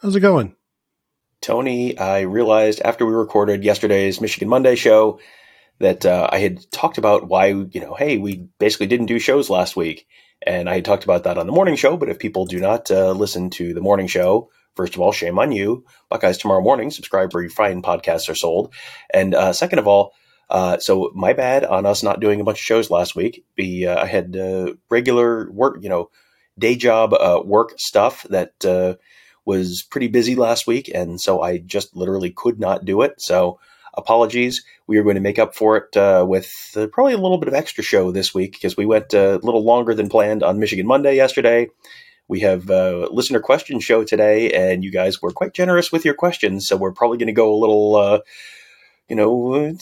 How's it going? Tony, I realized after we recorded yesterday's Michigan Monday show that uh, I had talked about why, you know, hey, we basically didn't do shows last week. And I had talked about that on the morning show. But if people do not uh, listen to the morning show, first of all, shame on you. Buckeyes tomorrow morning, subscribe where you find podcasts are sold. And uh, second of all, uh, so my bad on us not doing a bunch of shows last week. Be, uh, I had uh, regular work, you know, day job work stuff that was pretty busy last week, and so I just literally could not do it. So apologies. We are going to make up for it uh, with uh, probably a little bit of extra show this week because we went uh, a little longer than planned on Michigan Monday yesterday. We have a listener question show today, and you guys were quite generous with your questions, so we're probably going to go a little. Uh, you know, we're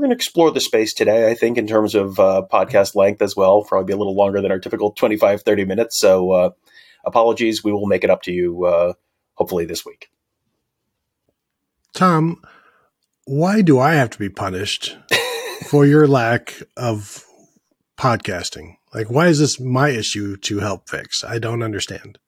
going to explore the space today, I think, in terms of uh, podcast length as well. Probably be a little longer than our typical 25, 30 minutes. So, uh, apologies. We will make it up to you hopefully this week. Tom, why do I have to be punished for your lack of podcasting? Like, why is this my issue to help fix? I don't understand.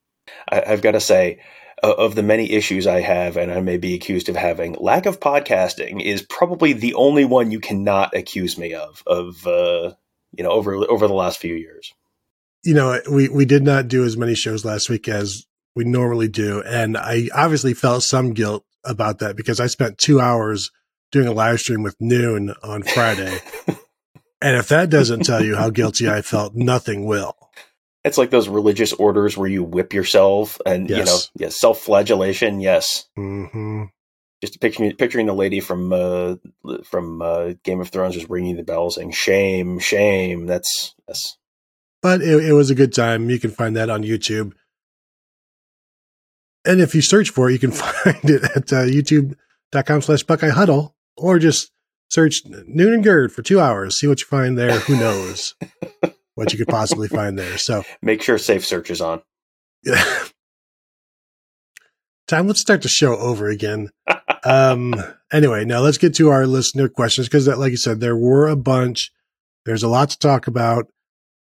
I, have got to say, of the many issues I have, and I may be accused of having, lack of podcasting is probably the only one you cannot accuse me of. Of uh, you know, over over the last few years. You know, we we did not do as many shows last week as we normally do. And I obviously felt some guilt about that because I spent two hours doing a live stream with noon on Friday. and if that doesn't tell you how guilty I felt, nothing will. It's like those religious orders where you whip yourself and, yes. you know, yeah, self flagellation. Yes. Mm-hmm. Just picturing, picturing the lady from, uh, from, uh, Game of Thrones just ringing the bell saying, shame, shame. That's, yes. But it, it was a good time. You can find that on YouTube. And if you search for it, you can find it at uh, youtube.com slash Buckeye Huddle or just search Noon and Gerd for two hours. See what you find there. Who knows what you could possibly find there. So make sure safe search is on. Yeah. Time, let's start the show over again. um, anyway, now let's get to our listener questions because, like you said, there were a bunch. There's a lot to talk about.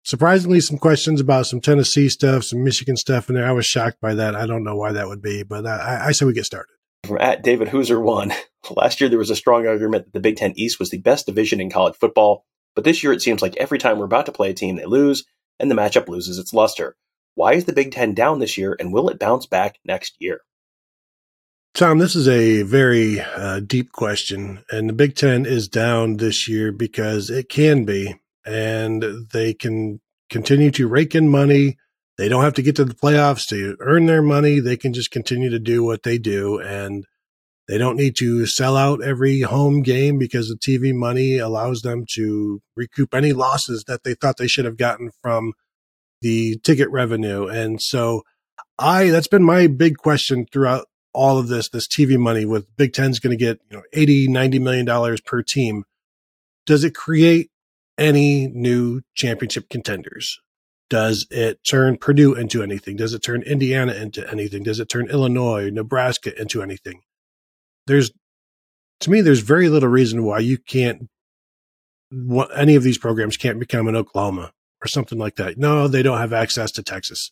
Surprisingly, some questions about some Tennessee stuff, some Michigan stuff in there. I was shocked by that. I don't know why that would be, but I, I say we get started. From at David Hooser one, last year there was a strong argument that the Big Ten East was the best division in college football, but this year it seems like every time we're about to play a team, they lose, and the matchup loses its luster. Why is the Big Ten down this year, and will it bounce back next year? Tom, this is a very uh, deep question, and the Big Ten is down this year because it can be, and they can continue to rake in money. They don't have to get to the playoffs to earn their money. They can just continue to do what they do, and they don't need to sell out every home game because the TV money allows them to recoup any losses that they thought they should have gotten from the ticket revenue. And so, I that's been my big question throughout all of this, this TV money with Big Ten's going to get, you know, 80, 90 million dollars per team. Does it create any new championship contenders? Does it turn Purdue into anything? Does it turn Indiana into anything? Does it turn Illinois, Nebraska into anything? There's, to me, there's very little reason why you can't, what, any of these programs can't become an Oklahoma or something like that. No, they don't have access to Texas.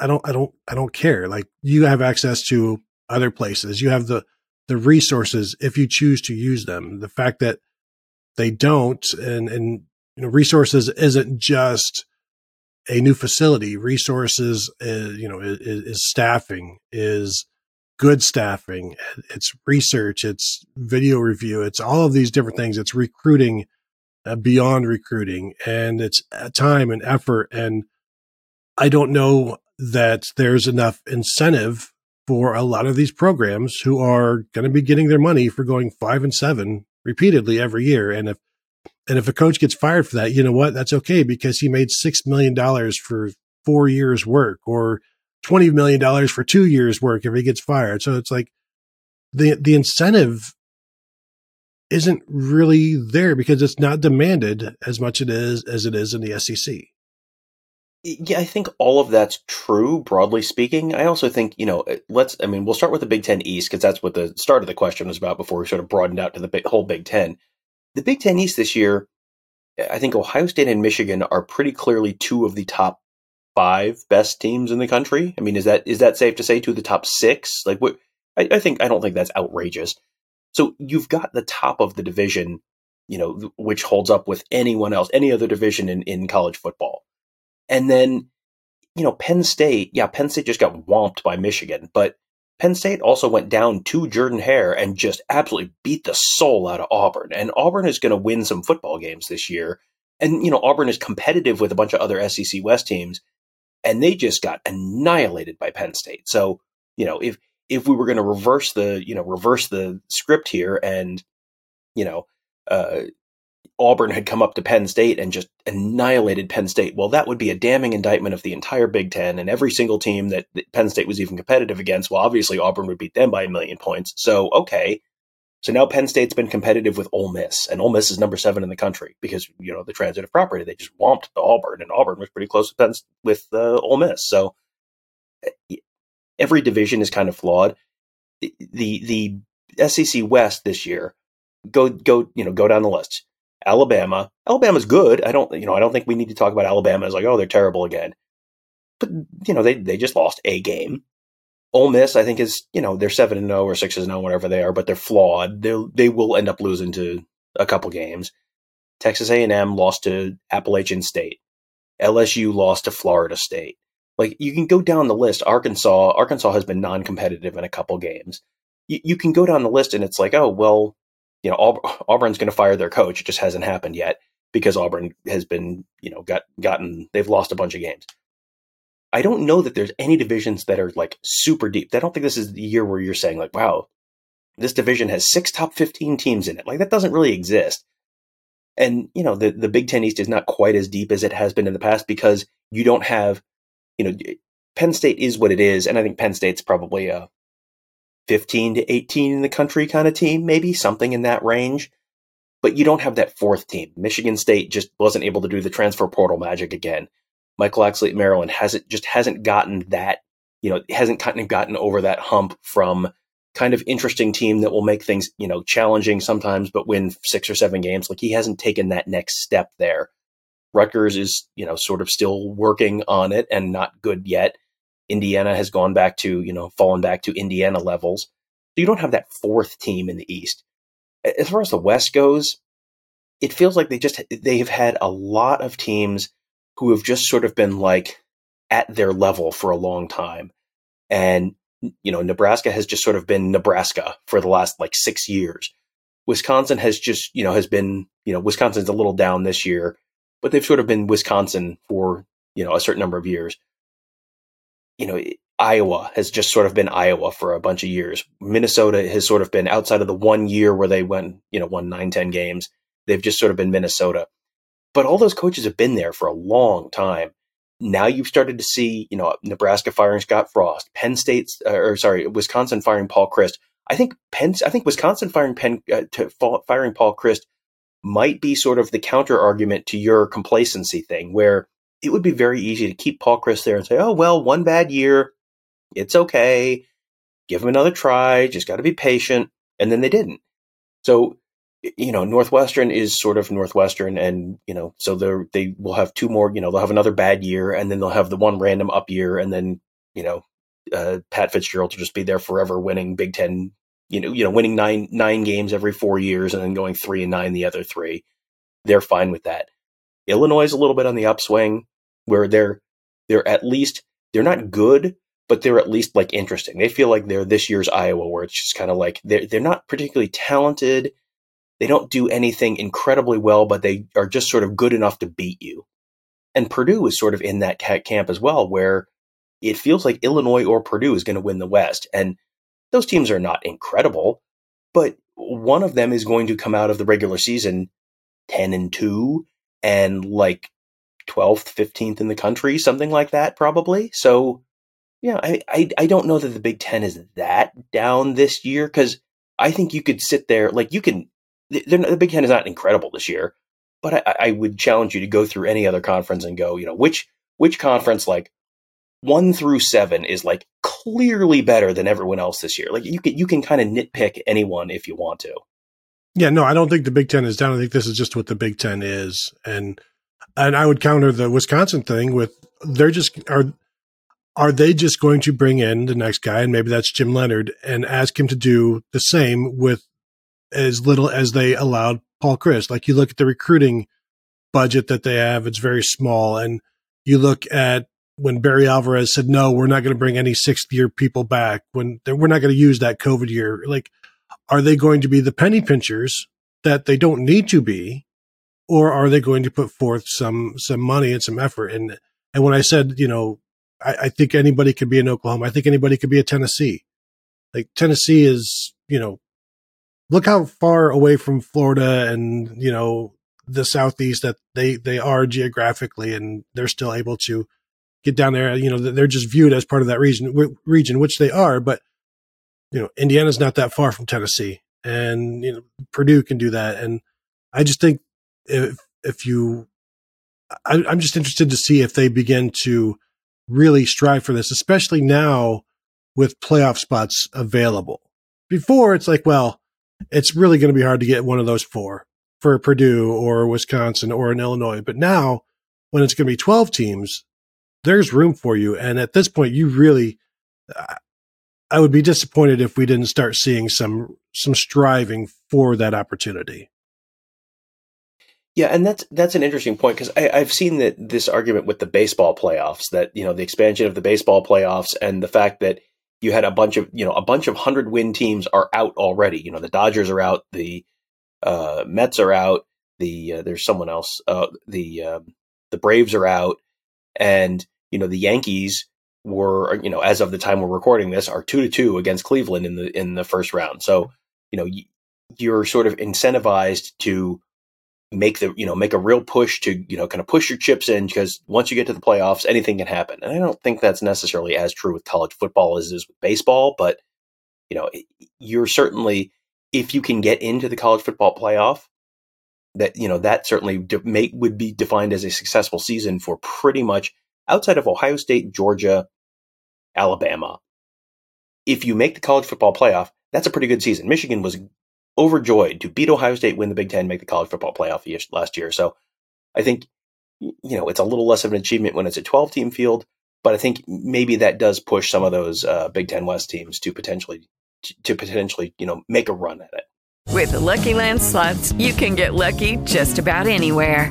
I don't, I don't, I don't care. Like you have access to other places. You have the, the resources if you choose to use them. The fact that they don't and, and, you know, resources isn't just a new facility. Resources, is, you know, is, is staffing, is good staffing. It's research. It's video review. It's all of these different things. It's recruiting uh, beyond recruiting and it's time and effort. And I don't know that there's enough incentive for a lot of these programs who are going to be getting their money for going five and seven repeatedly every year. And if, and if a coach gets fired for that, you know what? That's okay because he made $6 million for four years work or $20 million for two years work if he gets fired. So it's like the, the incentive isn't really there because it's not demanded as much it is as it is in the SEC. Yeah, I think all of that's true, broadly speaking. I also think, you know, uh, let's, I mean, we'll start with the Big Ten East because that's what the start of the question was about before we sort of broadened out to the big, whole Big Ten. The Big Ten East this year, I think Ohio State and Michigan are pretty clearly two of the top five best teams in the country. I mean, is that is that safe to say two of the top six? Like, what? I, I think I don't think that's outrageous. So you've got the top of the division, you know, which holds up with anyone else, any other division in in college football. And then, you know, Penn State, yeah, Penn State just got whomped by Michigan, but Penn State also went down to Jordan Hare and just absolutely beat the soul out of Auburn. And Auburn is going to win some football games this year. And, you know, Auburn is competitive with a bunch of other SEC West teams, and they just got annihilated by Penn State. So, you know, if if we were going to reverse the, you know, reverse the script here and, you know, uh, Auburn had come up to Penn State and just annihilated Penn State, well, that would be a damning indictment of the entire Big Ten and every single team that, Penn State was even competitive against. Well, obviously Auburn would beat them by a million points. So, okay. So now Penn State's been competitive with Ole Miss, and Ole Miss is number seven in the country because you know the transitive property. They just whomped the Auburn, and Auburn was pretty close with Penn, with uh, Ole Miss. So eh, every division is kind of flawed. The the SEC West this year, go go you know go down the list. Alabama. Alabama's good. I don't, you know, I don't think we need to talk about Alabama as like, oh, they're terrible again. But you know, they they just lost a game. Ole Miss, I think, is you know they're seven and zero or six and zero, whatever they are, but they're flawed. They they will end up losing to a couple games. Texas A and M lost to Appalachian State. LSU lost to Florida State. Like you can go down the list. Arkansas, Arkansas has been non-competitive in a couple games. You, you can go down the list, and it's like, oh well, you know, Auburn's going to fire their coach. It just hasn't happened yet because Auburn has been, you know, got gotten they've lost a bunch of games. I don't know that there's any divisions that are like super deep. I don't think this is the year where you're saying like, wow, this division has six top 15 teams in it. Like that doesn't really exist. And, you know, the, the Big Ten East is not quite as deep as it has been in the past because you don't have, you know, Penn State is what it is. And I think Penn State's probably a, 15 to 18 in the country kind of team, maybe something in that range. But you don't have that fourth team. Michigan State just wasn't able to do the transfer portal magic again. Michael Locksley at Maryland hasn't just hasn't gotten that, you know, hasn't kind of gotten over that hump from kind of interesting team that will make things, you know, challenging sometimes, but win six or seven games. Like he hasn't taken that next step there. Rutgers is, you know, sort of still working on it and not good yet. Indiana has gone back to, you know, fallen back to Indiana levels. So you don't have that fourth team in the East. As far as the West goes, it feels like they just they've had a lot of teams who have just sort of been like at their level for a long time. And you know, Nebraska has just sort of been Nebraska for the last like 6 years. Wisconsin has just, you know, has been, you know, Wisconsin's a little down this year, but they've sort of been Wisconsin for, you know, a certain number of years. You know, Iowa has just sort of been Iowa for a bunch of years. Minnesota has sort of been outside of the one year where they went, you know, won nine, 10 games. They've just sort of been Minnesota. But all those coaches have been there for a long time. Now you've started to see, you know, Nebraska firing Scott Frost, Penn State's, uh, or sorry, Wisconsin firing Paul Chryst. I think Penn, I think Wisconsin firing Penn, uh, to firing Paul Chryst might be sort of the counter argument to your complacency thing, where it would be very easy to keep Paul Chryst there and say, oh, well, one bad year, it's okay. Give him another try. Just got to be patient. And then they didn't. So, you know, Northwestern is sort of Northwestern, and you know, so they they will have two more. You know, they'll have another bad year, and then they'll have the one random up year, and then you know, uh, Pat Fitzgerald will just be there forever, winning Big Ten. You know, you know, winning nine nine games every four years, and then going three and nine the other three. They're fine with that. Illinois is a little bit on the upswing, where they're they're at least they're not good, but they're at least like interesting. They feel like they're this year's Iowa, where it's just kind of like they're they're not particularly talented. They don't do anything incredibly well, but they are just sort of good enough to beat you. And Purdue is sort of in that camp as well, where it feels like Illinois or Purdue is going to win the West. And those teams are not incredible, but one of them is going to come out of the regular season 10 and 2 and like 12th, 15th in the country, something like that, probably. So yeah, I, I, I don't know that the Big Ten is that down this year because I think you could sit there like you can. The Big Ten is not incredible this year, but I, I would challenge you to go through any other conference and go, you know, which which conference like one through seven is like clearly better than everyone else this year. Like you can you can kind of nitpick anyone if you want to. Yeah, no, I don't think the Big Ten is down. I think this is just what the Big Ten is, and and I would counter the Wisconsin thing with they're just are are they just going to bring in the next guy, and maybe that's Jim Leonhard and ask him to do the same with as little as they allowed Paul Chryst? Like you look at the recruiting budget that they have, it's very small. And you look at when Barry Alvarez said, no, we're not going to bring any sixth year people back, when we're not going to use that COVID year. Like, are they going to be the penny pinchers that they don't need to be? Or are they going to put forth some, some money and some effort? And, and when I said, you know, I, I think anybody could be in Oklahoma. I think anybody could be a Tennessee. Like Tennessee is, you know, look how far away from Florida and, you know, the Southeast that they, they are geographically and they're still able to get down there. You know, they're just viewed as part of that region, region, which they are, but you know, Indiana's not that far from Tennessee and, you know, Purdue can do that. And I just think if, if you, I, I'm just interested to see if they begin to really strive for this, especially now with playoff spots available. Before it's like, well, it's really going to be hard to get one of those four for Purdue or Wisconsin or in Illinois. But now when it's going to be 12 teams, there's room for you. And at this point, you really, I would be disappointed if we didn't start seeing some, some striving for that opportunity. Yeah, and that's that's an interesting point because I've seen that this argument with the baseball playoffs that you know the expansion of the baseball playoffs and the fact that you had a bunch of you know a bunch of hundred win teams are out already. You know the Dodgers are out, the uh, Mets are out, the uh, there's someone else, uh, the um, the Braves are out, and you know the Yankees were you know as of the time we're recording this are two to two against Cleveland in the in the first round. So you know you're sort of incentivized to make the you know make a real push to you know kind of push your chips in because once you get to the playoffs anything can happen and i don't think that's necessarily as true with college football as it is with baseball but you know you're certainly if you can get into the college football playoff that you know that certainly de- make, would be defined as a successful season for pretty much outside of ohio state georgia alabama if you make the college football playoff that's a pretty good season. Michigan was overjoyed to beat Ohio State, win the Big Ten, make the college football playoff last year. So I think, you know, it's a little less of an achievement when it's a 12 team field, but I think maybe that does push some of those uh, Big Ten West teams to potentially, to potentially, you know, make a run at it. With the Lucky Land slots, you can get lucky just about anywhere.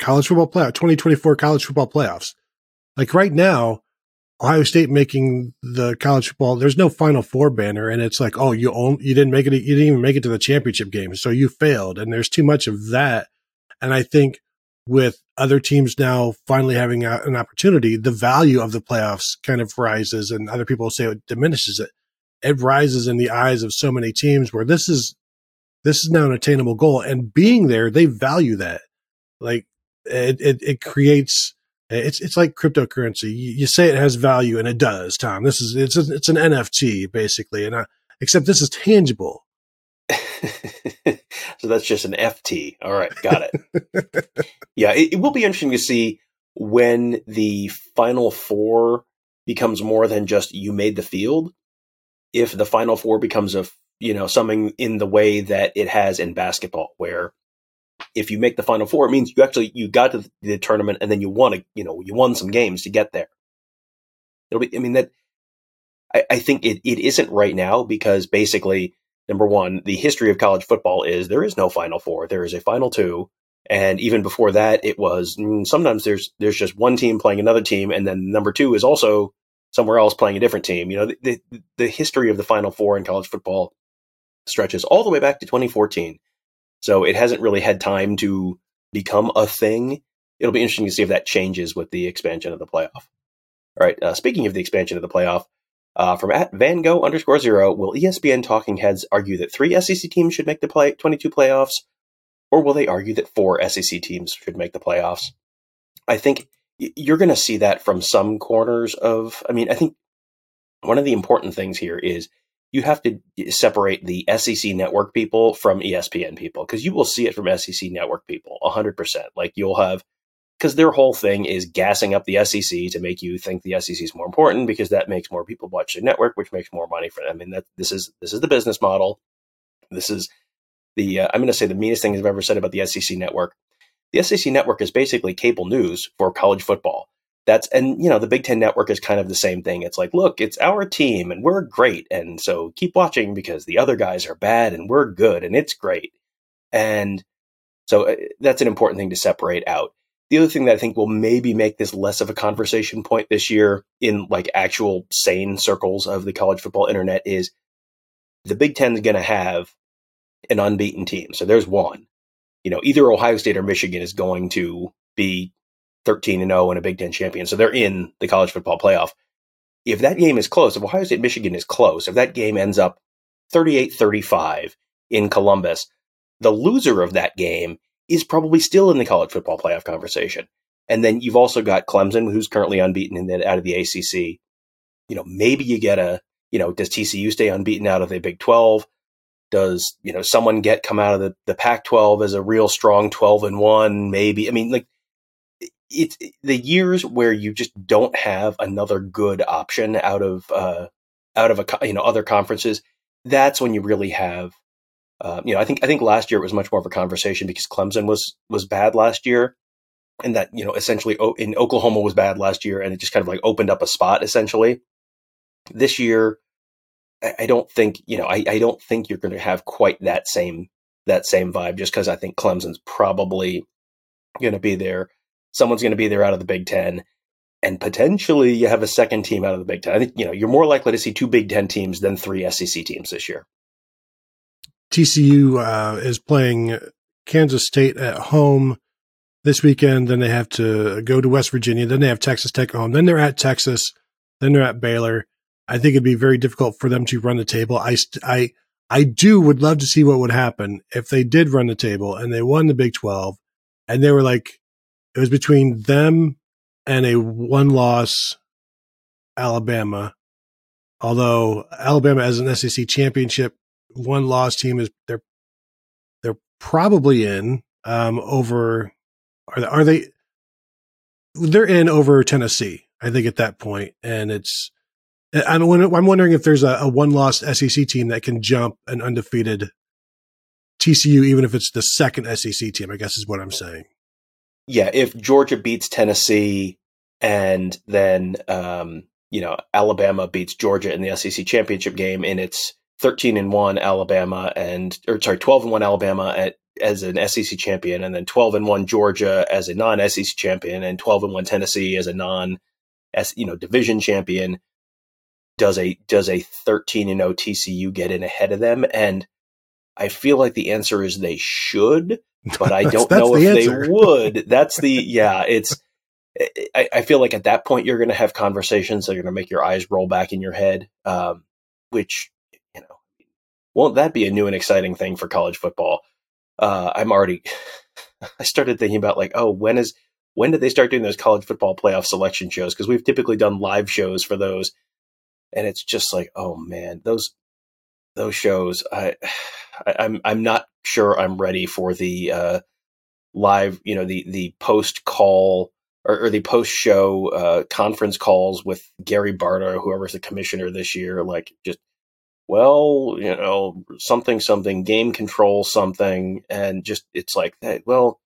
college football playoff, 2024 college football playoffs. Like right now, Ohio State making the college football, there's no final four banner. And it's like, oh, you own, you didn't make it, you didn't even make it to the championship game. So you failed. And there's too much of that. And I think with other teams now finally having a, an opportunity, the value of the playoffs kind of rises and other people say it diminishes it. It rises in the eyes of so many teams where this is, this is now an attainable goal and being there, they value that. Like it, it, it creates, it's, it's like cryptocurrency. You, you, say it has value and it does, Tom. This is, it's, a, it's an NFT basically. And I, except this is tangible. so that's just an FT. All right. Got it. yeah. It, it will be interesting to see when the final four becomes more than just you made the field. If the final four becomes a, you know, something in the way that it has in basketball, where if you make the final four, it means you actually you got to the tournament and then you won a, you know you won some games to get there. It'll be I mean that I, I think it, it isn't right now because basically number one, the history of college football is there is no final four. There is a final two. And even before that, it was mm, sometimes there's there's just one team playing another team, and then number two is also somewhere else playing a different team. You know, the, the, the history of the Final Four in college football stretches all the way back to 2014. So it hasn't really had time to become a thing. It'll be interesting to see if that changes with the expansion of the playoff. All right. Uh, speaking of the expansion of the playoff, uh, from at Van Gogh underscore zero, will ESPN talking heads argue that three SEC teams should make the play 22 playoffs, or will they argue that four SEC teams should make the playoffs? I think you're going to see that from some corners of. I mean, I think one of the important things here is you have to separate the SEC network people from ESPN people because you will see it from SEC network people 100%. Like you'll have, because their whole thing is gassing up the SEC to make you think the SEC is more important because that makes more people watch the network, which makes more money for them. I mean, that this is this is the business model. This is the uh, I'm going to say the meanest thing I've ever said about the SEC network. The SEC network is basically cable news for college football that's and you know the Big Ten Network is kind of the same thing. It's like, look, it's our team and we're great, and so keep watching because the other guys are bad and we're good and it's great. And so uh, that's an important thing to separate out. The other thing that I think will maybe make this less of a conversation point this year in like actual sane circles of the college football internet is the Big Ten is going to have an unbeaten team. So there's one. You know, either Ohio State or Michigan is going to be 13 and 0 and a Big Ten champion. So they're in the college football playoff. If that game is close, if Ohio State Michigan is close, if that game ends up 38 35 in Columbus, the loser of that game is probably still in the college football playoff conversation. And then you've also got Clemson, who's currently unbeaten in the, out of the ACC. You know, maybe you get a, you know, does TCU stay unbeaten out of the Big 12? Does, you know, someone get come out of the, the Pac 12 as a real strong 12 and 1? Maybe. I mean, like, it's the years where you just don't have another good option out of uh, out of a you know other conferences. That's when you really have. Uh, you know, I think I think last year it was much more of a conversation because Clemson was was bad last year, and that you know essentially in Oklahoma was bad last year, and it just kind of like opened up a spot essentially. This year, I don't think you know I, I don't think you're going to have quite that same that same vibe just because I think Clemson's probably going to be there someone's going to be there out of the Big Ten, and potentially you have a second team out of the Big Ten. I think you know you're more likely to see two Big Ten teams than three SEC teams this year. TCU uh, is playing Kansas State at home this weekend. Then they have to go to West Virginia. Then they have Texas Tech home. Then they're at Texas. Then they're at Baylor. I think it'd be very difficult for them to run the table. I, I, I do would love to see what would happen if they did run the table and they won the Big 12 and they were like, it was between them and a one loss Alabama. Although Alabama as an SEC championship one loss team is they're they're probably in um over are they, are they they're in over Tennessee I think at that point and it's I'm I'm wondering if there's a, a one loss SEC team that can jump an undefeated TCU even if it's the second SEC team I guess is what I'm saying. Yeah, if Georgia beats Tennessee and then um, you know Alabama beats Georgia in the SEC championship game and it's 13 and 1 Alabama and or sorry 12 and 1 Alabama at, as an SEC champion and then 12 and 1 Georgia as a non SEC champion and 12 and 1 Tennessee as a non as you know division champion does a does a 13 and 0 TCU get in ahead of them? And I feel like the answer is they should but I don't know if answer. they would that's the yeah it's I, I, feel like at that point you're going to have conversations that are going to make your eyes roll back in your head um, which you know won't that be a new and exciting thing for college football? Uh, I'm already, I started thinking about like, oh, when is, when did they start doing those college football playoff selection shows? Because we've typically done live shows for those, and it's just like, oh man, those those shows. I, I I'm I'm not sure I'm ready for the uh, live, you know, the the post call or, or, the post show uh, conference calls with Gary Barta, whoever's the commissioner this year. Like, just well, you know, something, something, game control, something. And just, it's like, well,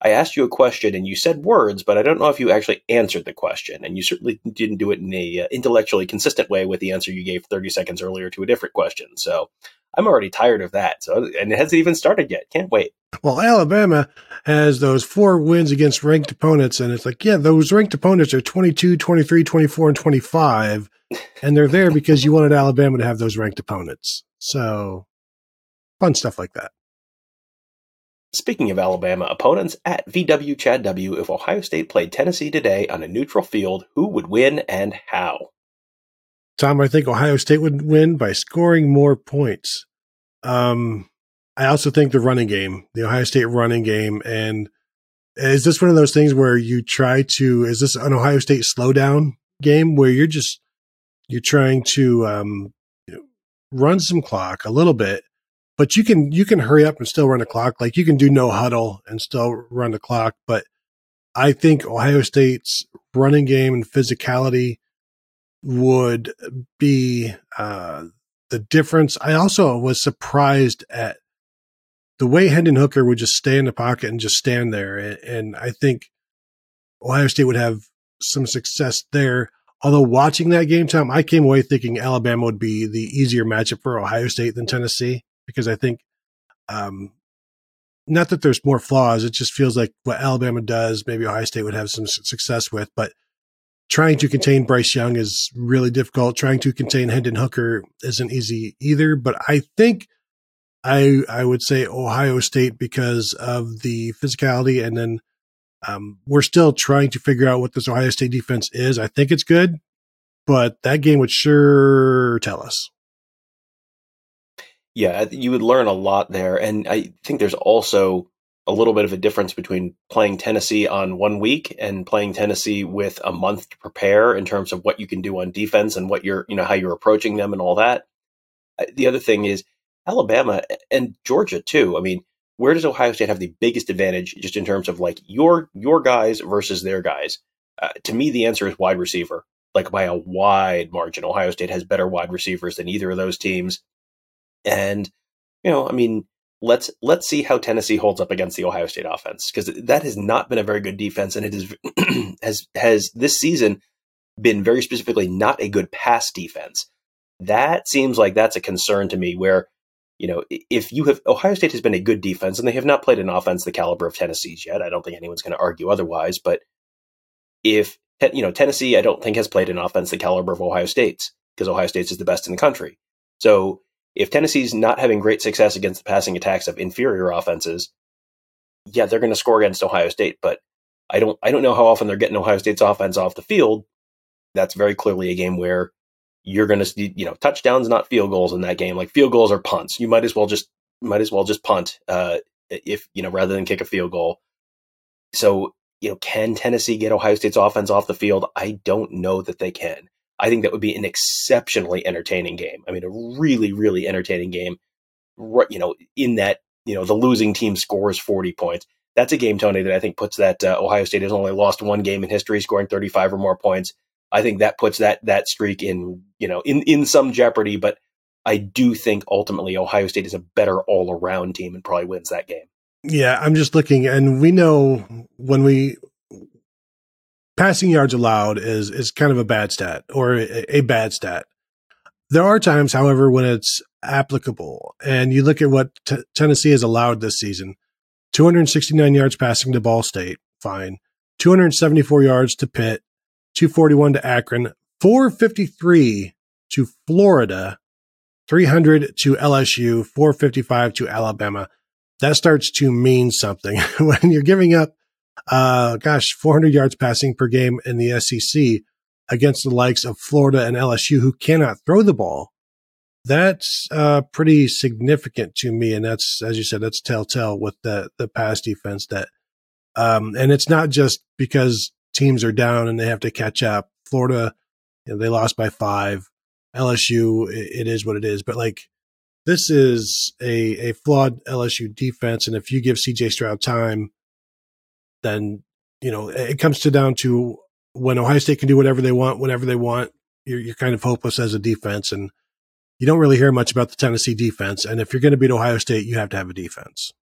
I asked you a question and you said words, but I don't know if you actually answered the question. And you certainly didn't do it in a uh, intellectually consistent way with the answer you gave 30 seconds earlier to a different question. So I'm already tired of that. So, and it hasn't even started yet. Can't wait. Well, Alabama has those four wins against ranked opponents. And it's like, yeah, those ranked opponents are 22, 23, 24, and 25 and they're there because you wanted Alabama to have those ranked opponents. So fun stuff like that. Speaking of Alabama opponents, at VW Chad W, if Ohio State played Tennessee today on a neutral field, who would win and how? Tom, I think Ohio State would win by scoring more points. Um, I also think the running game, the Ohio State running game, and is this one of those things where you try to, is this an Ohio State slowdown game where you're just you're trying to um, you know, run some clock a little bit, but you can you can hurry up and still run the clock. Like you can do no huddle and still run the clock. But I think Ohio State's running game and physicality would be uh, the difference. I also was surprised at the way Hendon Hooker would just stay in the pocket and just stand there. And, and I think Ohio State would have some success there. Although watching that game, Tom, I came away thinking Alabama would be the easier matchup for Ohio State than Tennessee because I think, um, not that there's more flaws, it just feels like what Alabama does, maybe Ohio State would have some success with, but trying to contain Bryce Young is really difficult. Trying to contain Hendon Hooker isn't easy either, but I think I I would say Ohio State because of the physicality and then um, we're still trying to figure out what this Ohio State defense is. I think it's good, but that game would sure tell us. Yeah, you would learn a lot there. And I think there's also a little bit of a difference between playing Tennessee on one week and playing Tennessee with a month to prepare in terms of what you can do on defense and what you're, you know, how you're approaching them and all that. Uh, the other thing is Alabama and Georgia too. I mean, where does Ohio State have the biggest advantage just in terms of like your your guys versus their guys? Uh, to me, the answer is wide receiver, like by a wide margin. Ohio State has better wide receivers than either of those teams, and you know, I mean, let's let's see how Tennessee holds up against the Ohio State offense because that has not been a very good defense, and it is has has this season been very specifically not a good pass defense. That seems like that's a concern to me. Where you know, if you have Ohio State has been a good defense and they have not played an offense the caliber of Tennessee's yet. I don't think anyone's going to argue otherwise. But if you know Tennessee, I don't think has played an offense the caliber of Ohio State's because Ohio State's is the best in the country. So if Tennessee's not having great success against the passing attacks of inferior offenses, yeah, they're going to score against Ohio State. But I don't I don't know how often they're getting Ohio State's offense off the field. That's very clearly a game where you're going to you know touchdowns, not field goals in that game. Like field goals are punts. You might as well just might as well just punt uh, if you know rather than kick a field goal. So you know, can Tennessee get Ohio State's offense off the field? I don't know that they can. I think that would be an exceptionally entertaining game. I mean, a really, really entertaining game. You know, in that you know the losing team scores 40 points. That's a game, Tony, that I think puts that uh, Ohio State has only lost one game in history, scoring 35 or more points. I think that puts that that streak in you know in in some jeopardy. But I do think ultimately Ohio State is a better all around team and probably wins that game. Yeah, I'm just looking, and we know when we passing yards allowed is is kind of a bad stat or a, a bad stat. There are times, however, when it's applicable, and you look at what t- Tennessee has allowed this season: 269 yards passing to Ball State, fine. 274 yards to Pitt, 241 to Akron, 453 to Florida, 300 to LSU, 455 to Alabama that starts to mean something when you're giving up, uh, gosh, 400 yards passing per game in the SEC against the likes of Florida and LSU who cannot throw the ball. That's uh, pretty significant to me, and that's as you said, that's telltale with the the pass defense. That, um, and it's not just because teams are down and they have to catch up. Florida, you know, they lost by five. LSU, it, it is what it is. But like this is a, a flawed LSU defense. And if you give CJ Stroud time, then, you know, it comes to down to when Ohio State can do whatever they want, whenever they want, you're, you're kind of hopeless as a defense. And you don't really hear much about the Tennessee defense. And if you're going to beat Ohio State, you have to have a defense.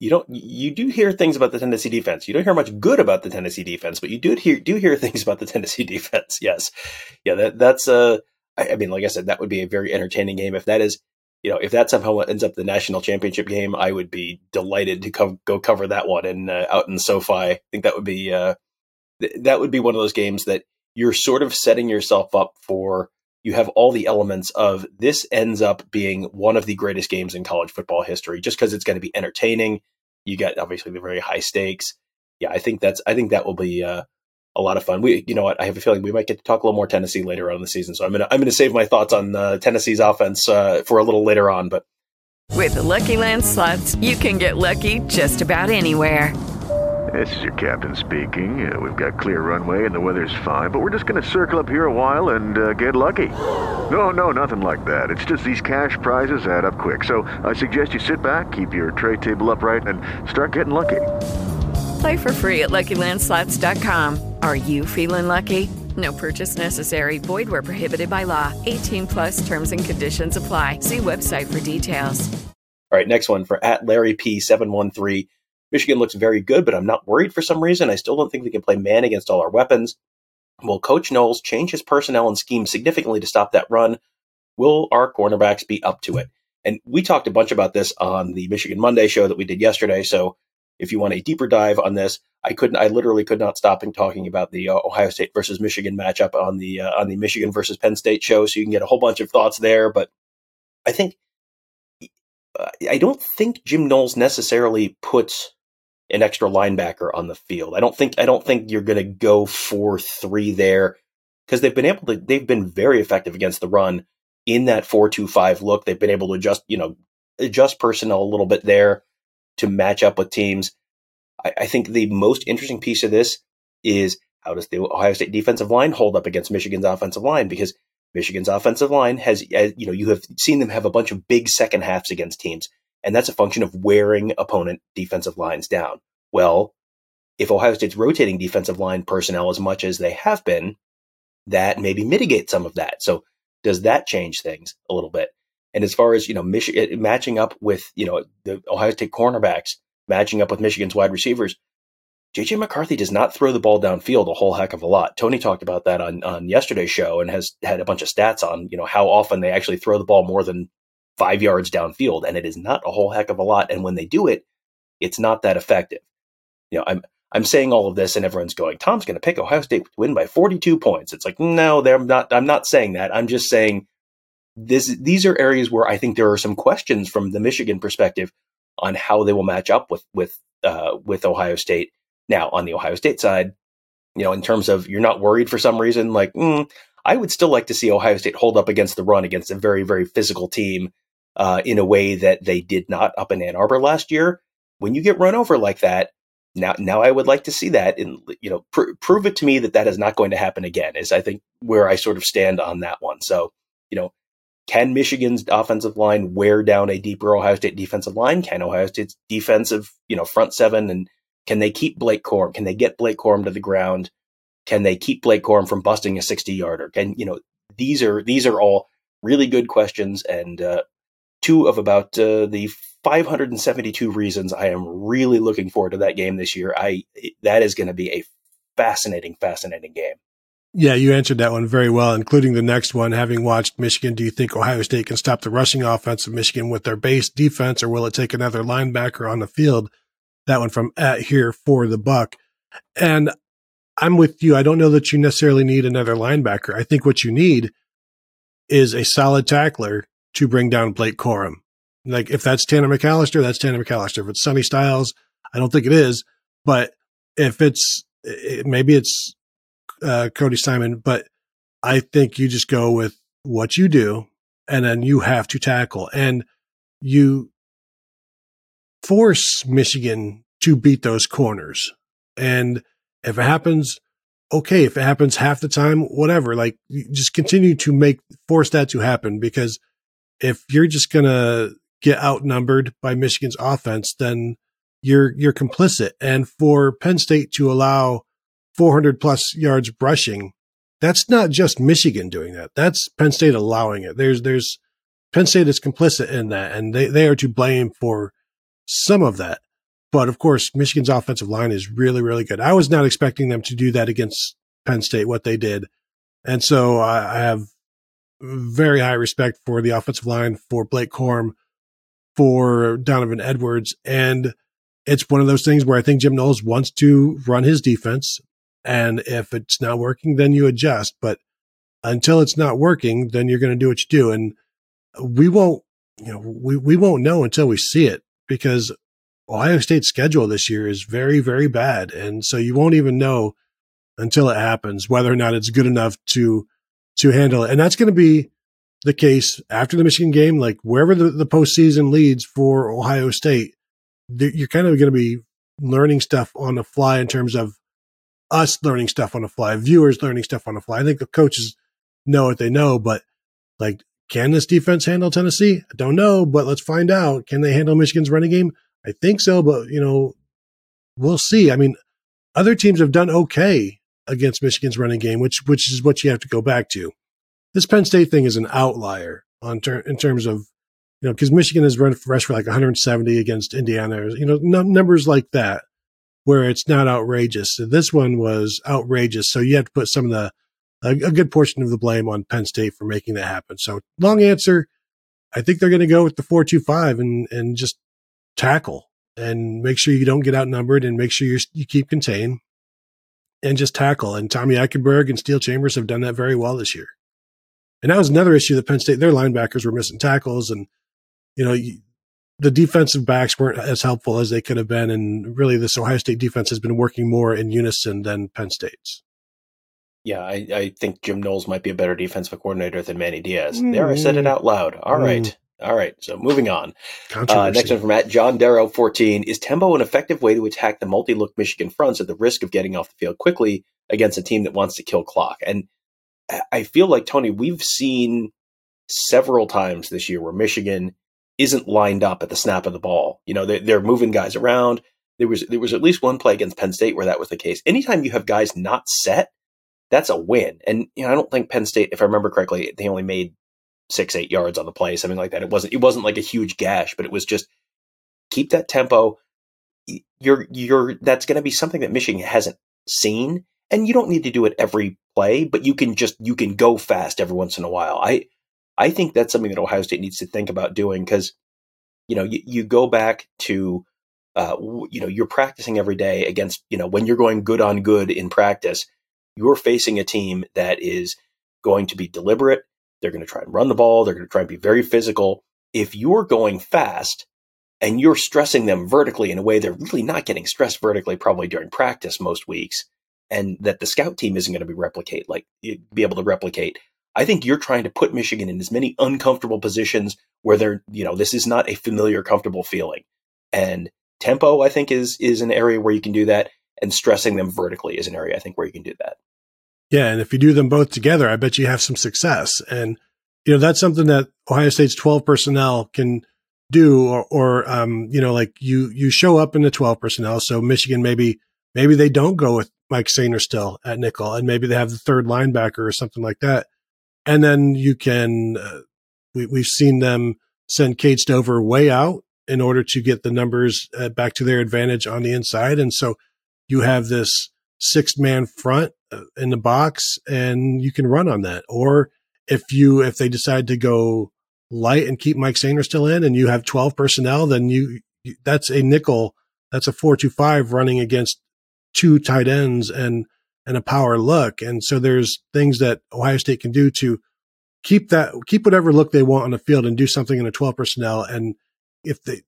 You don't. You do hear things about the Tennessee defense. You don't hear much good about the Tennessee defense, but you do hear do hear things about the Tennessee defense. Yes, yeah. That that's uh I, I mean, like I said, that would be a very entertaining game. If that is, you know, if that somehow ends up the national championship game, I would be delighted to co- go cover that one and uh, out in SoFi. I think that would be uh, th- that would be one of those games that you're sort of setting yourself up for. You have all the elements of this ends up being one of the greatest games in college football history, just because it's going to be entertaining. You get obviously the very high stakes. Yeah, I think that's I think that will be uh, a lot of fun. We, you know what? I have a feeling we might get to talk a little more Tennessee later on in the season. So I'm gonna I'm gonna save my thoughts on uh, Tennessee's offense uh, for a little later on. But with the Lucky Land slots, you can get lucky just about anywhere. This is your captain speaking. Uh, we've got clear runway and the weather's fine, but we're just going to circle up here a while and uh, get lucky. No, no, nothing like that. It's just these cash prizes add up quick. So I suggest you sit back, keep your tray table upright, and start getting lucky. Play for free at LuckyLandSlots.com. Are you feeling lucky? No purchase necessary. Void where prohibited by law. 18 plus terms and conditions apply. See website for details. All right, next one for at Larry P713. Michigan looks very good, but I'm not worried for some reason. I still don't think we can play man against all our weapons. Will Coach Knowles change his personnel and scheme significantly to stop that run? Will our cornerbacks be up to it? And we talked a bunch about this on the Michigan Monday show that we did yesterday. So if you want a deeper dive on this, I couldn't. I literally could not stop in talking about the uh, Ohio State versus Michigan matchup on the uh, on the Michigan versus Penn State show. So you can get a whole bunch of thoughts there. But I think I don't think Jim Knowles necessarily puts an extra linebacker on the field. I don't think I don't think you're going to go for three there because they've been able to. They've been very effective against the run in that four two five look. They've been able to adjust you know adjust personnel a little bit there to match up with teams. I, I think the most interesting piece of this is how does the Ohio State defensive line hold up against Michigan's offensive line? Because Michigan's offensive line has, you know, you have seen them have a bunch of big second halves against teams, and that's a function of wearing opponent defensive lines down. Well, if Ohio State's rotating defensive line personnel as much as they have been, that maybe mitigates some of that. So does that change things a little bit? And as far as you know, Michigan eh, matching up with you know the Ohio State cornerbacks matching up with Michigan's wide receivers, JJ McCarthy does not throw the ball downfield a whole heck of a lot. Tony talked about that on on yesterday's show and has had a bunch of stats on you know how often they actually throw the ball more than five yards downfield, and it is not a whole heck of a lot. And when they do it, it's not that effective. You know, I'm I'm saying all of this, and everyone's going, Tom's going to pick Ohio State to win by 42 points. It's like, no, they're not. I'm not saying that. I'm just saying this these are areas where I think there are some questions from the Michigan perspective on how they will match up with with uh, with Ohio State. Now, on the Ohio State side, you know, in terms of you're not worried for some reason, like mm, I would still like to see Ohio State hold up against the run against a very, very physical team uh, in a way that they did not up in Ann Arbor last year. When you get run over like that, now, now I would like to see that, and you know, pr- prove it to me that that is not going to happen again. Is I think where I sort of stand on that one. So, you know, can Michigan's offensive line wear down a deeper Ohio State defensive line? Can Ohio State's defensive, you know, front seven and can they keep Blake Corum? Can they get Blake Corum to the ground? Can they keep Blake Corum from busting a 60 yarder? Can, you know, these are, these are all really good questions and, uh, two of about, uh, the 572 reasons I am really looking forward to that game this year. I, that is going to be a fascinating, fascinating game. Yeah, you answered that one very well, including the next one. Having watched Michigan, do you think Ohio State can stop the rushing offense of Michigan with their base defense, or will it take another linebacker on the field? That one from at here for the buck. And I'm with you. I don't know that you necessarily need another linebacker. I think what you need is a solid tackler to bring down Blake Corum. Like if that's Tanner McCalister, that's Tanner McCalister. If it's Sonny Styles, I don't think it is. But if it's it, maybe it's uh, Cody Simon, but I think you just go with what you do, and then you have to tackle, and you force Michigan to beat those corners. And if it happens, okay. If it happens half the time, whatever. Like, just continue to make force that to happen because if you're just gonna get outnumbered by Michigan's offense, then you're you're complicit. And for Penn State to allow 400 plus yards brushing, that's not just Michigan doing that. That's Penn State allowing it. There's there's Penn State is complicit in that, and they, they are to blame for some of that. But of course, Michigan's offensive line is really, really good. I was not expecting them to do that against Penn State, what they did. And so I, I have very high respect for the offensive line, for Blake Corum, for Donovan Edwards. And it's one of those things where I think Jim Knowles wants to run his defense. And if it's not working, then you adjust. But until it's not working, then you're going to do what you do. And we won't, you know, we, we won't know until we see it because Ohio State's schedule this year is very, very bad. And so you won't even know until it happens whether or not it's good enough to, to handle it. And that's going to be the case after the Michigan game, like wherever the, the postseason leads for Ohio State, you're kind of going to be learning stuff on the fly in terms of us learning stuff on the fly, viewers learning stuff on the fly. I think the coaches know what they know, but like, can this defense handle Tennessee? I don't know, but let's find out. Can they handle Michigan's running game? I think so, but you know, we'll see. I mean, other teams have done okay against Michigan's running game, which which is what you have to go back to. This Penn State thing is an outlier on ter- in terms of you know because Michigan has run rushed for like 170 against Indiana, you know, numbers like that where it's not outrageous. This one was outrageous. So you have to put some of the, a, a good portion of the blame on Penn State for making that happen. So long answer. I think they're going to go with the 425 and, and just tackle and make sure you don't get outnumbered and make sure you you keep contained and just tackle. And Tommy Eichenberg and Steele Chambers have done that very well this year. And that was another issue that Penn State, their linebackers were missing tackles and, you know, the defensive backs weren't as helpful as they could have been. And really, this Ohio State defense has been working more in unison than Penn State's. Yeah, I, I think Jim Knowles might be a better defensive coordinator than Manny Diaz. Mm. There, I said it out loud. All mm. right. All right. So moving on. Uh, next one from Matt John Darrow, 14. Is tempo an effective way to attack the multi look Michigan fronts at the risk of getting off the field quickly against a team that wants to kill clock? And I feel like, Tony, we've seen several times this year where Michigan isn't lined up at the snap of the ball. You know, they're, they're moving guys around. There was there was at least one play against Penn State where that was the case. Anytime you have guys not set, that's a win. And you know, I don't think Penn State, if I remember correctly, they only made six eight yards on the play, something like that. It wasn't it wasn't like a huge gash, but it was just keep that tempo. You're you're that's going to be something that Michigan hasn't seen, and you don't need to do it every play, but you can just you can go fast every once in a while. I I think that's something that Ohio State needs to think about doing because, you know, you, you go back to, uh, you know, you're practicing every day against, you know, when you're going good on good in practice, you're facing a team that is going to be deliberate. They're going to try and run the ball. They're going to try and be very physical. If you're going fast and you're stressing them vertically in a way they're really not getting stressed vertically, probably during practice most weeks, and that the scout team isn't going to be replicate like be able to replicate. I think you're trying to put Michigan in as many uncomfortable positions where they're, you know, this is not a familiar, comfortable feeling. And tempo, I think, is is an area where you can do that, and stressing them vertically is an area I think where you can do that. Yeah, and if you do them both together, I bet you have some success. And you know that's something that Ohio State's 12 personnel can do, or, or um, you know, like you you show up in the 12 personnel. So Michigan maybe maybe they don't go with Mike Sainristil at nickel, and maybe they have the third linebacker or something like that. And then you can, uh, we, we've seen them send Cade Stover way out in order to get the numbers uh, back to their advantage on the inside. And so you have this six man front uh, in the box and you can run on that. Or if you, if they decide to go light and keep Mike Sainristil in and you have 12 personnel, then you, that's a nickel. That's a four two five running against two tight ends and and a power look. And so there's things that Ohio State can do to keep that, keep whatever look they want on the field and do something in a 12 personnel. And if they,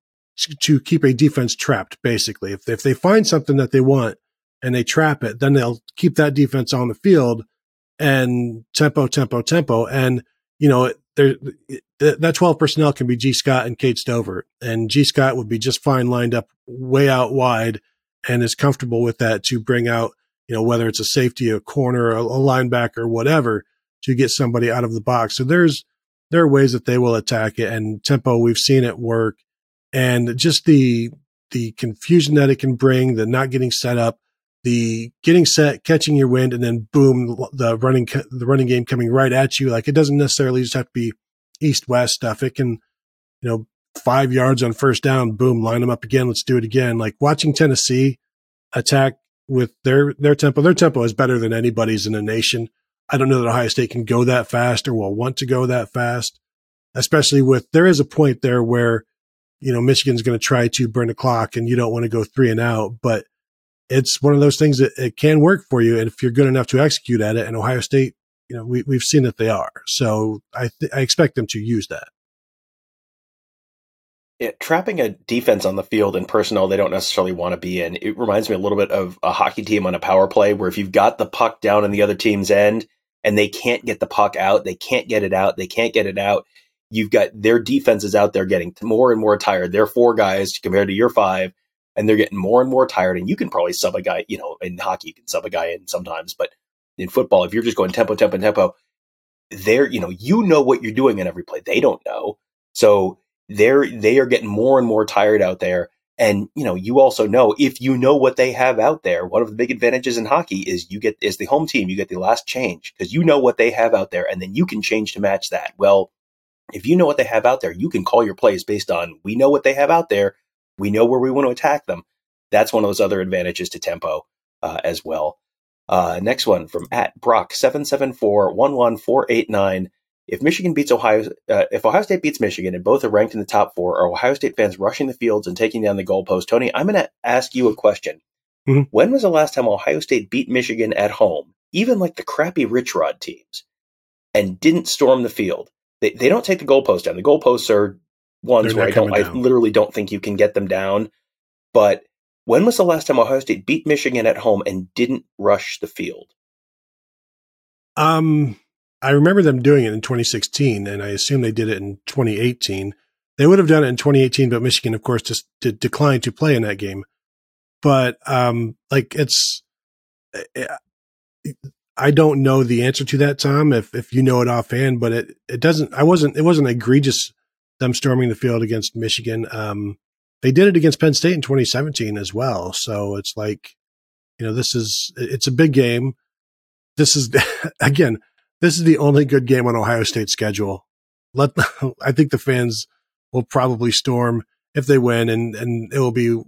to keep a defense trapped, basically, if, if they find something that they want and they trap it, then they'll keep that defense on the field and tempo, tempo, tempo. And, you know, there, that 12 personnel can be Gee Scott and Cade Stover and Gee Scott would be just fine lined up way out wide and is comfortable with that to bring out you know, whether it's a safety, a corner, a, a linebacker, whatever, to get somebody out of the box. So there's, there are ways that they will attack it and tempo. We've seen it work and just the, the confusion that it can bring, the not getting set up, the getting set, catching your wind, and then boom, the running, the running game coming right at you. Like it doesn't necessarily just have to be east west stuff. It can, you know, five yards on first down, boom, line them up again. Let's do it again. Like watching Tennessee attack with their their tempo. Their tempo is better than anybody's in the nation. I don't know that Ohio State can go that fast or will want to go that fast, especially with there is a point there where you know Michigan's going to try to burn the clock and you don't want to go three and out, but it's one of those things that it can work for you, and if you're good enough to execute at it, and Ohio State, you know, we we've seen that they are, so I th- I expect them to use that it, trapping a defense on the field in personnel they don't necessarily want to be in. It reminds me a little bit of a hockey team on a power play where if you've got the puck down in the other team's end and they can't get the puck out, they can't get it out, they can't get it out. You've got their defenses out there getting more and more tired. They're four guys compared to your five, and they're getting more and more tired. And you can probably sub a guy, you know, in hockey, you can sub a guy in sometimes, but in football, if you're just going tempo, tempo, tempo, they're, you know, you know what you're doing in every play. They don't know. So they're they are getting more and more tired out there. And you know, you also know if you know what they have out there, one of the big advantages in hockey is you get as the home team, you get the last change because you know what they have out there, and then you can change to match that. Well, if you know what they have out there, you can call your plays based on we know what they have out there, we know where we want to attack them. That's one of those other advantages to tempo uh, as well. Uh, next one from at Brock seven seven four one one four eight nine. If Michigan beats Ohio, uh, if Ohio State beats Michigan and both are ranked in the top four, are Ohio State fans rushing the fields and taking down the goalpost? Tony, I'm going to ask you a question. Mm-hmm. When was the last time Ohio State beat Michigan at home, even like the crappy Rich Rod teams, and didn't storm the field? They, they don't take the goalpost down. The goalposts are ones They're where I don't, I literally don't think you can get them down. But when was the last time Ohio State beat Michigan at home and didn't rush the field? Um, I remember them doing it in 2016, and I assume they did it in 2018. They would have done it in 2018, but Michigan, of course, just declined to play in that game. But um, like it's, eh, eh, I don't know the answer to that, Tom. If if you know it offhand, but it it doesn't. I wasn't. It wasn't egregious them storming the field against Michigan. Um, they did it against Penn State in 2017 as well. So it's like, you know, this is it's a big game. This is again this is the only good game on Ohio State's schedule. Let I think the fans will probably storm if they win, and and it will be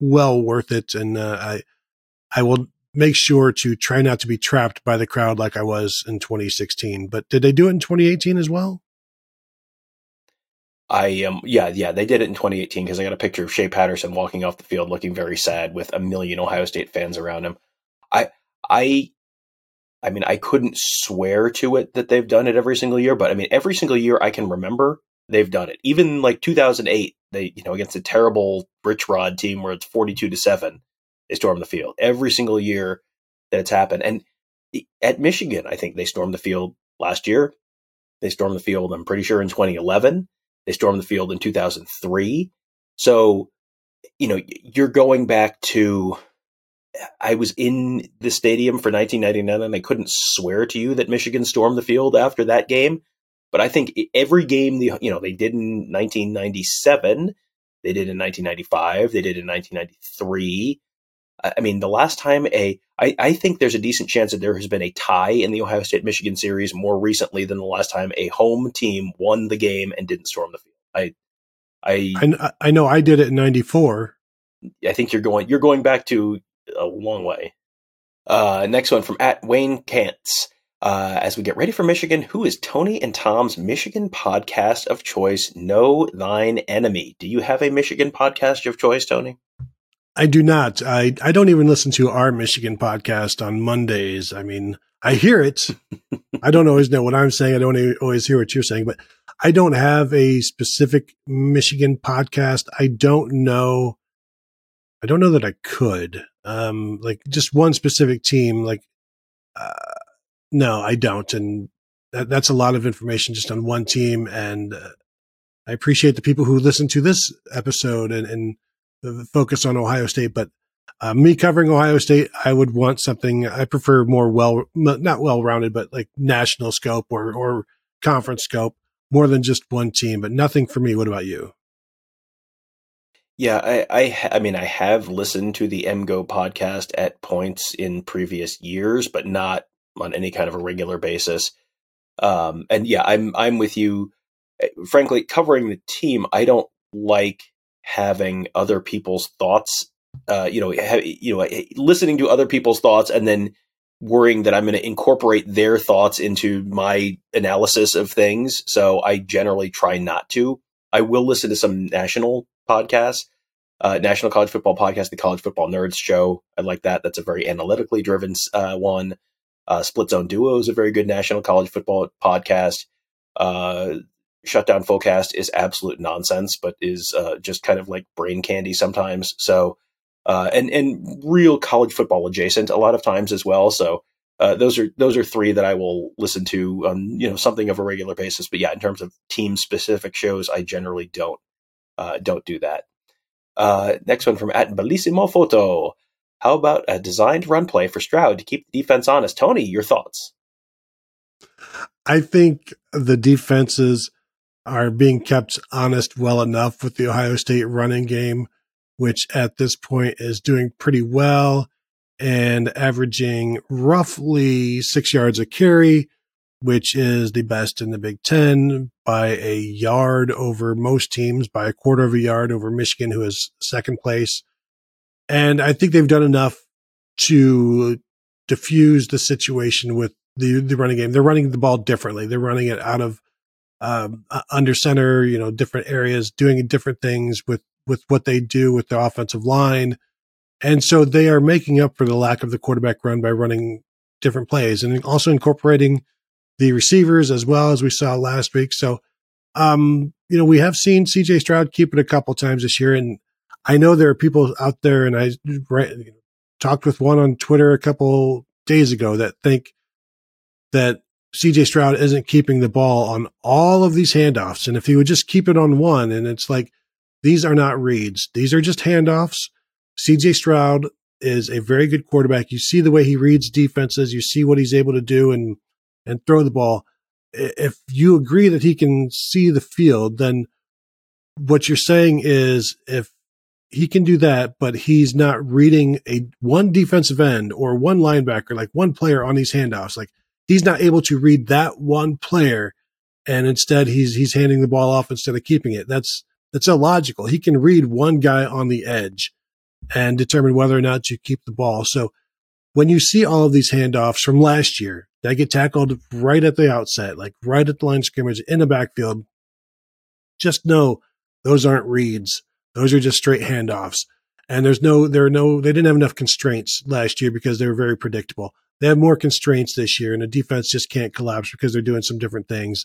well worth it. And uh, I I will make sure to try not to be trapped by the crowd like I was in 2016. But did they do it in 2018 as well? I um yeah yeah they did it in 2018 because I got a picture of Shea Patterson walking off the field looking very sad with a million Ohio State fans around him. I I I mean, I couldn't swear to it that they've done it every single year, but I mean, every single year I can remember they've done it. Even like 2008, they, you know, against a terrible Rich Rod team where it's 42 to 7, they storm the field. Every single year that it's happened. And at Michigan, I think they stormed the field last year. They stormed the field, I'm pretty sure, in 2011. They stormed the field in 2003. So, you know, you're going back to. I was in the stadium for 1999 and I couldn't swear to you that Michigan stormed the field after that game. But I think every game, the you know, they did in 1997, they did in 1995, they did in 1993. I mean, the last time a, I, I think there's a decent chance that there has been a tie in the Ohio State Michigan series more recently than the last time a home team won the game and didn't storm the field. I, I, I, I know I did it in '94. I think you're going you're going back to a long way. Uh, next one from at Wayne Kantz. Uh, as we get ready for Michigan, who is Tony and Tom's Michigan podcast of choice? Know thine enemy. Do you have a Michigan podcast of choice, Tony? I do not. I, I don't even listen to our Michigan podcast on Mondays. I mean, I hear it. I don't always know what I'm saying. I don't always hear what you're saying, but I don't have a specific Michigan podcast. I don't know. I don't know that I could. Um, like just one specific team. Like, uh, no, I don't. And that, that's a lot of information just on one team. And uh, I appreciate the people who listen to this episode and, and focus on Ohio State, but uh, me covering Ohio State, I would want something. I prefer more well, not well rounded, but like national scope or or conference scope, more than just one team. But nothing for me. What about you? Yeah, I, I, I mean, I have listened to the MGO podcast at points in previous years, but not on any kind of a regular basis. Um, and yeah, I'm, I'm with you. Eh, frankly, covering the team, I don't like having other people's thoughts uh, you know ha- you know listening to other people's thoughts and then worrying that I'm going to incorporate their thoughts into my analysis of things so I generally try not to I will listen to some national podcasts uh, National College Football Podcast, the College Football Nerds Show. I like that. That's a very analytically driven uh, one. Uh, Split Zone Duo is a very good National College Football podcast. Uh, Shutdown Fullcast is absolute nonsense, but is uh, just kind of like brain candy sometimes. So, uh, and and real college football adjacent a lot of times as well. So uh, those are those are three that I will listen to on you know something of a regular basis. But yeah, in terms of team specific shows, I generally don't uh, don't do that. Uh, next one from at Bellissimo Photo. How about a designed run play for Stroud to keep the defense honest? Tony, your thoughts? I think the defenses are being kept honest well enough with the Ohio State running game, which at this point is doing pretty well and averaging roughly six yards a carry, which is the best in the Big Ten by a yard over most teams, by a quarter of a yard over Michigan, who is second place. And I think they've done enough to diffuse the situation with the, the running game. They're running the ball differently. They're running it out of um, under center, you know, different areas, doing different things with with what they do with the offensive line, and so they are making up for the lack of the quarterback run by running different plays and also incorporating the receivers as well as we saw last week. So, um, you know, we have seen CJ Stroud keep it a couple times this year, and I know there are people out there, and I talked with one on Twitter a couple days ago that think that CJ Stroud isn't keeping the ball on all of these handoffs. And if he would just keep it on one, and it's like, these are not reads, these are just handoffs. CJ Stroud is a very good quarterback. You see the way he reads defenses, you see what he's able to do and, and throw the ball. If you agree that he can see the field, then what you're saying is if he can do that, but he's not reading a one defensive end or one linebacker, like one player on these handoffs, like he's not able to read that one player and instead he's he's handing the ball off instead of keeping it. That's that's illogical. He can read one guy on the edge and determine whether or not to keep the ball. So when you see all of these handoffs from last year that get tackled right at the outset, like right at the line scrimmage in the backfield, just know those aren't reads. Those are just straight handoffs. And there's no, there are no, they didn't have enough constraints last year because they were very predictable they have more constraints this year, and the defense just can't collapse because they're doing some different things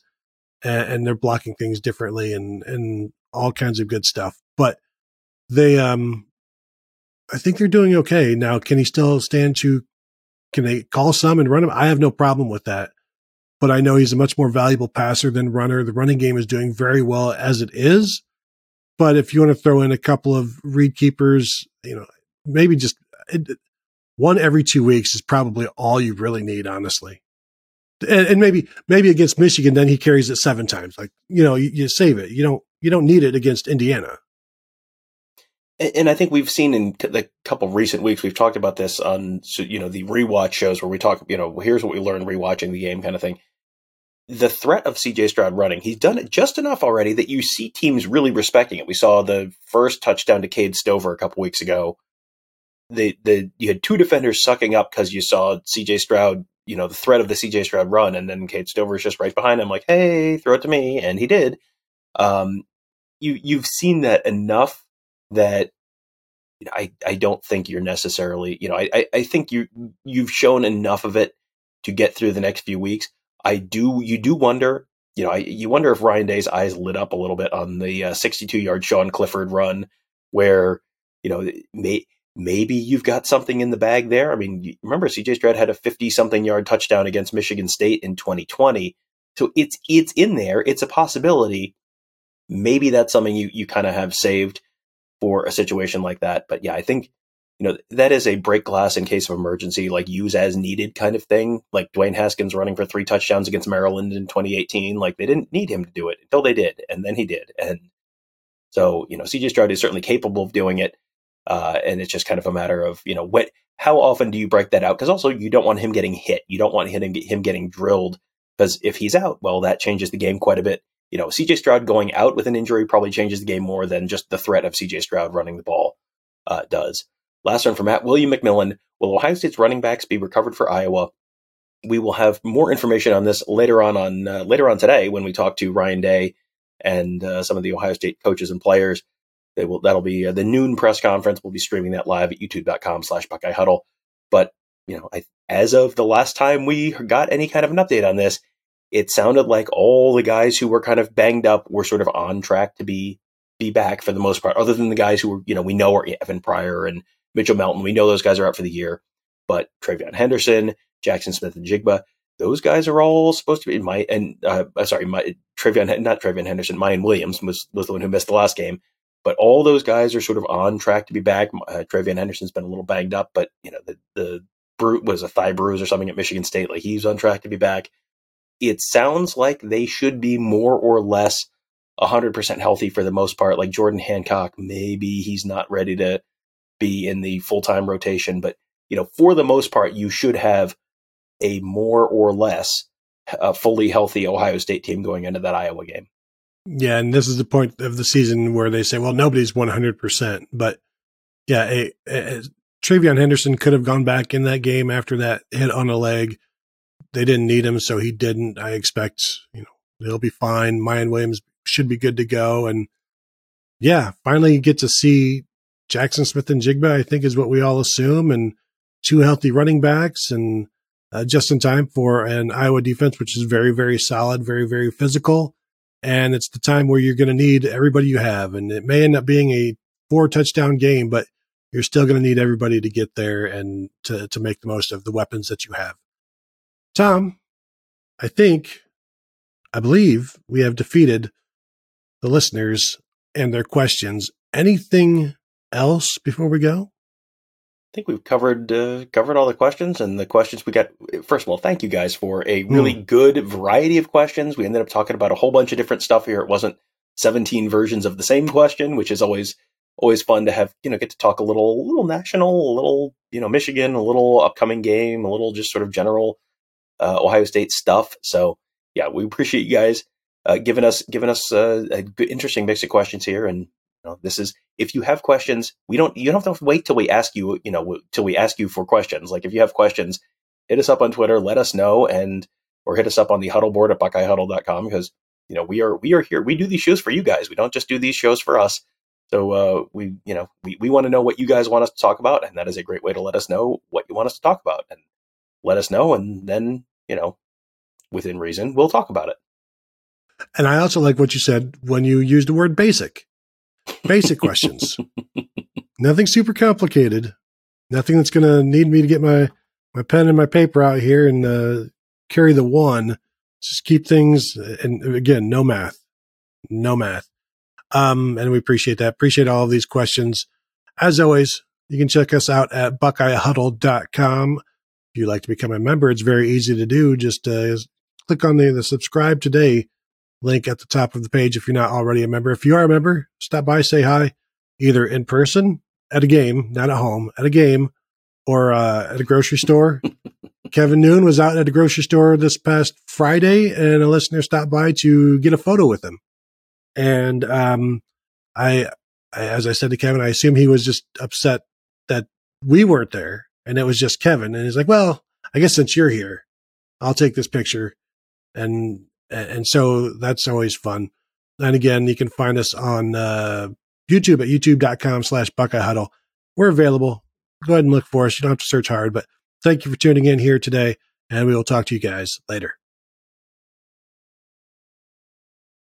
and, and they're blocking things differently and and all kinds of good stuff. But they, um, I think they're doing okay now. Can he still stand to can they call some and run him? I have no problem with that. But I know he's a much more valuable passer than runner. The running game is doing very well as it is. But if you want to throw in a couple of read keepers, you know, maybe just one every two weeks is probably all you really need, honestly. And, and, maybe maybe against Michigan, then he carries it seven times. Like you know, you, you save it. You don't you don't need it against Indiana. And I think we've seen in the couple of recent weeks, we've talked about this on, you know, the rewatch shows where we talk, you know, here's what we learned rewatching the game kind of thing. The threat of CJ Stroud running, he's done it just enough already that you see teams really respecting it. We saw the first touchdown to Cade Stover a couple weeks ago. The, the, you had two defenders sucking up because you saw CJ Stroud, you know, the threat of the CJ Stroud run, and then Cade Stover is just right behind him, like, hey, throw it to me. And he did. Um, you, you've seen that enough that I, I don't think you're necessarily, you know, I, I think you you've shown enough of it to get through the next few weeks. I do, you do wonder, you know, I, you wonder if Ryan Day's eyes lit up a little bit on the uh, 62 yard Sean Clifford run, where you know may, maybe you've got something in the bag there. I mean, remember CJ Stroud had a 50 something yard touchdown against Michigan State in 2020, so it's it's in there. It's a possibility. Maybe that's something you you kind of have saved for a situation like that. But yeah, I think you know that is a break glass in case of emergency, like use as needed kind of thing. Like Dwayne Haskins running for three touchdowns against Maryland in 2018. Like they didn't need him to do it until they did, and then he did. And so you know, CJ Stroud is certainly capable of doing it. Uh, and it's just kind of a matter of you know what how often do you break that out because also you don't want him getting hit you don't want him, him getting drilled because if he's out well that changes the game quite a bit you know, CJ Stroud going out with an injury probably changes the game more than just the threat of CJ Stroud running the ball uh, does. Last one from Matt William McMillan. Will Ohio State's running backs be recovered for Iowa? We will have more information on this later on on uh, later on today when we talk to Ryan Day and uh, some of the Ohio State coaches and players. They will that'll be uh, the noon press conference. We'll be streaming that live at youtube.com/slash Buckeye Huddle. But you know, I, as of the last time we got any kind of an update on this, it sounded like all the guys who were kind of banged up were sort of on track to be be back for the most part, other than the guys who were, you know, we know are Evan Pryor and Mitchell Melton. We know those guys are out for the year. But TreVeyon Henderson, Jackson Smith-Njigba, those guys are all supposed to be my and uh, uh sorry, my TreVeyon not TreVeyon Henderson, Miyan Williams was was the one who missed the last game. But all those guys are sort of on track to be back. Uh, TreVeyon Henderson's been a little banged up, but you know the the brute was a thigh bruise or something at Michigan State. Like he's on track to be back it sounds like they should be more or less 100% healthy for the most part. Like Jordan Hancock, maybe he's not ready to be in the full time rotation, but you know, for the most part, you should have a more or less uh, fully healthy Ohio State team going into that Iowa game. Yeah, and this is the point of the season where they say, well, nobody's 100%. But yeah, a, a, TreVeyon Henderson could have gone back in that game after that hit on a leg they didn't need him, so he didn't. I expect, you know, he'll be fine. Miyan Williams should be good to go. And yeah, finally you get to see Jackson Smith-Njigba, I think is what we all assume, and two healthy running backs and uh, just in time for an Iowa defense, which is very, very solid, very, very physical. And it's the time where you're going to need everybody you have. And it may end up being a four touchdown game, but you're still going to need everybody to get there and to, to make the most of the weapons that you have. Tom, I think, I believe we have defeated the listeners and their questions. Anything else before we go? I think we've covered uh, covered all the questions and the questions we got. First of all, thank you guys for a really mm. good variety of questions. We ended up talking about a whole bunch of different stuff here. It wasn't 17 versions of the same question, which is always always fun to have, you know, get to talk a little little national, a little, you know, Michigan, a little upcoming game, a little just sort of general uh, Ohio State stuff. So yeah, we appreciate you guys uh, giving us giving us uh, a good, interesting mix of questions here. And you know, this is if you have questions, we don't you don't have to wait till we ask you you know till we ask you for questions. Like if you have questions, hit us up on Twitter, let us know, and or hit us up on the huddle board at buckeyehuddle.com because you know we are we are here. We do these shows for you guys. We don't just do these shows for us. So uh, we, you know, we, we want to know what you guys want us to talk about, and that is a great way to let us know what you want us to talk about, and let us know, and then you know, within reason, we'll talk about it. And I also like what you said when you used the word basic. Basic questions. Nothing super complicated. Nothing that's going to need me to get my my pen and my paper out here and uh, carry the one. Just keep things, and again, no math, no math. Um, and we appreciate that. Appreciate all of these questions. As always, you can check us out at buckeyehuddle.com. If you'd like to become a member, it's very easy to do. Just uh, click on the, the subscribe today link at the top of the page if you're not already a member. If you are a member, stop by, say hi, either in person at a game, not at home, at a game, or uh, at a grocery store. Kevin Noon was out at a grocery store this past Friday, and a listener stopped by to get a photo with him. And um, I, I, as I said to Kevin, I assume he was just upset that we weren't there, and it was just Kevin. And he's like, "Well, I guess since you're here, I'll take this picture." And and so that's always fun. And again, you can find us on uh, YouTube at youtube.com slash Buckeye Huddle. We're available. Go ahead and look for us. You don't have to search hard, but thank you for tuning in here today, and we will talk to you guys later.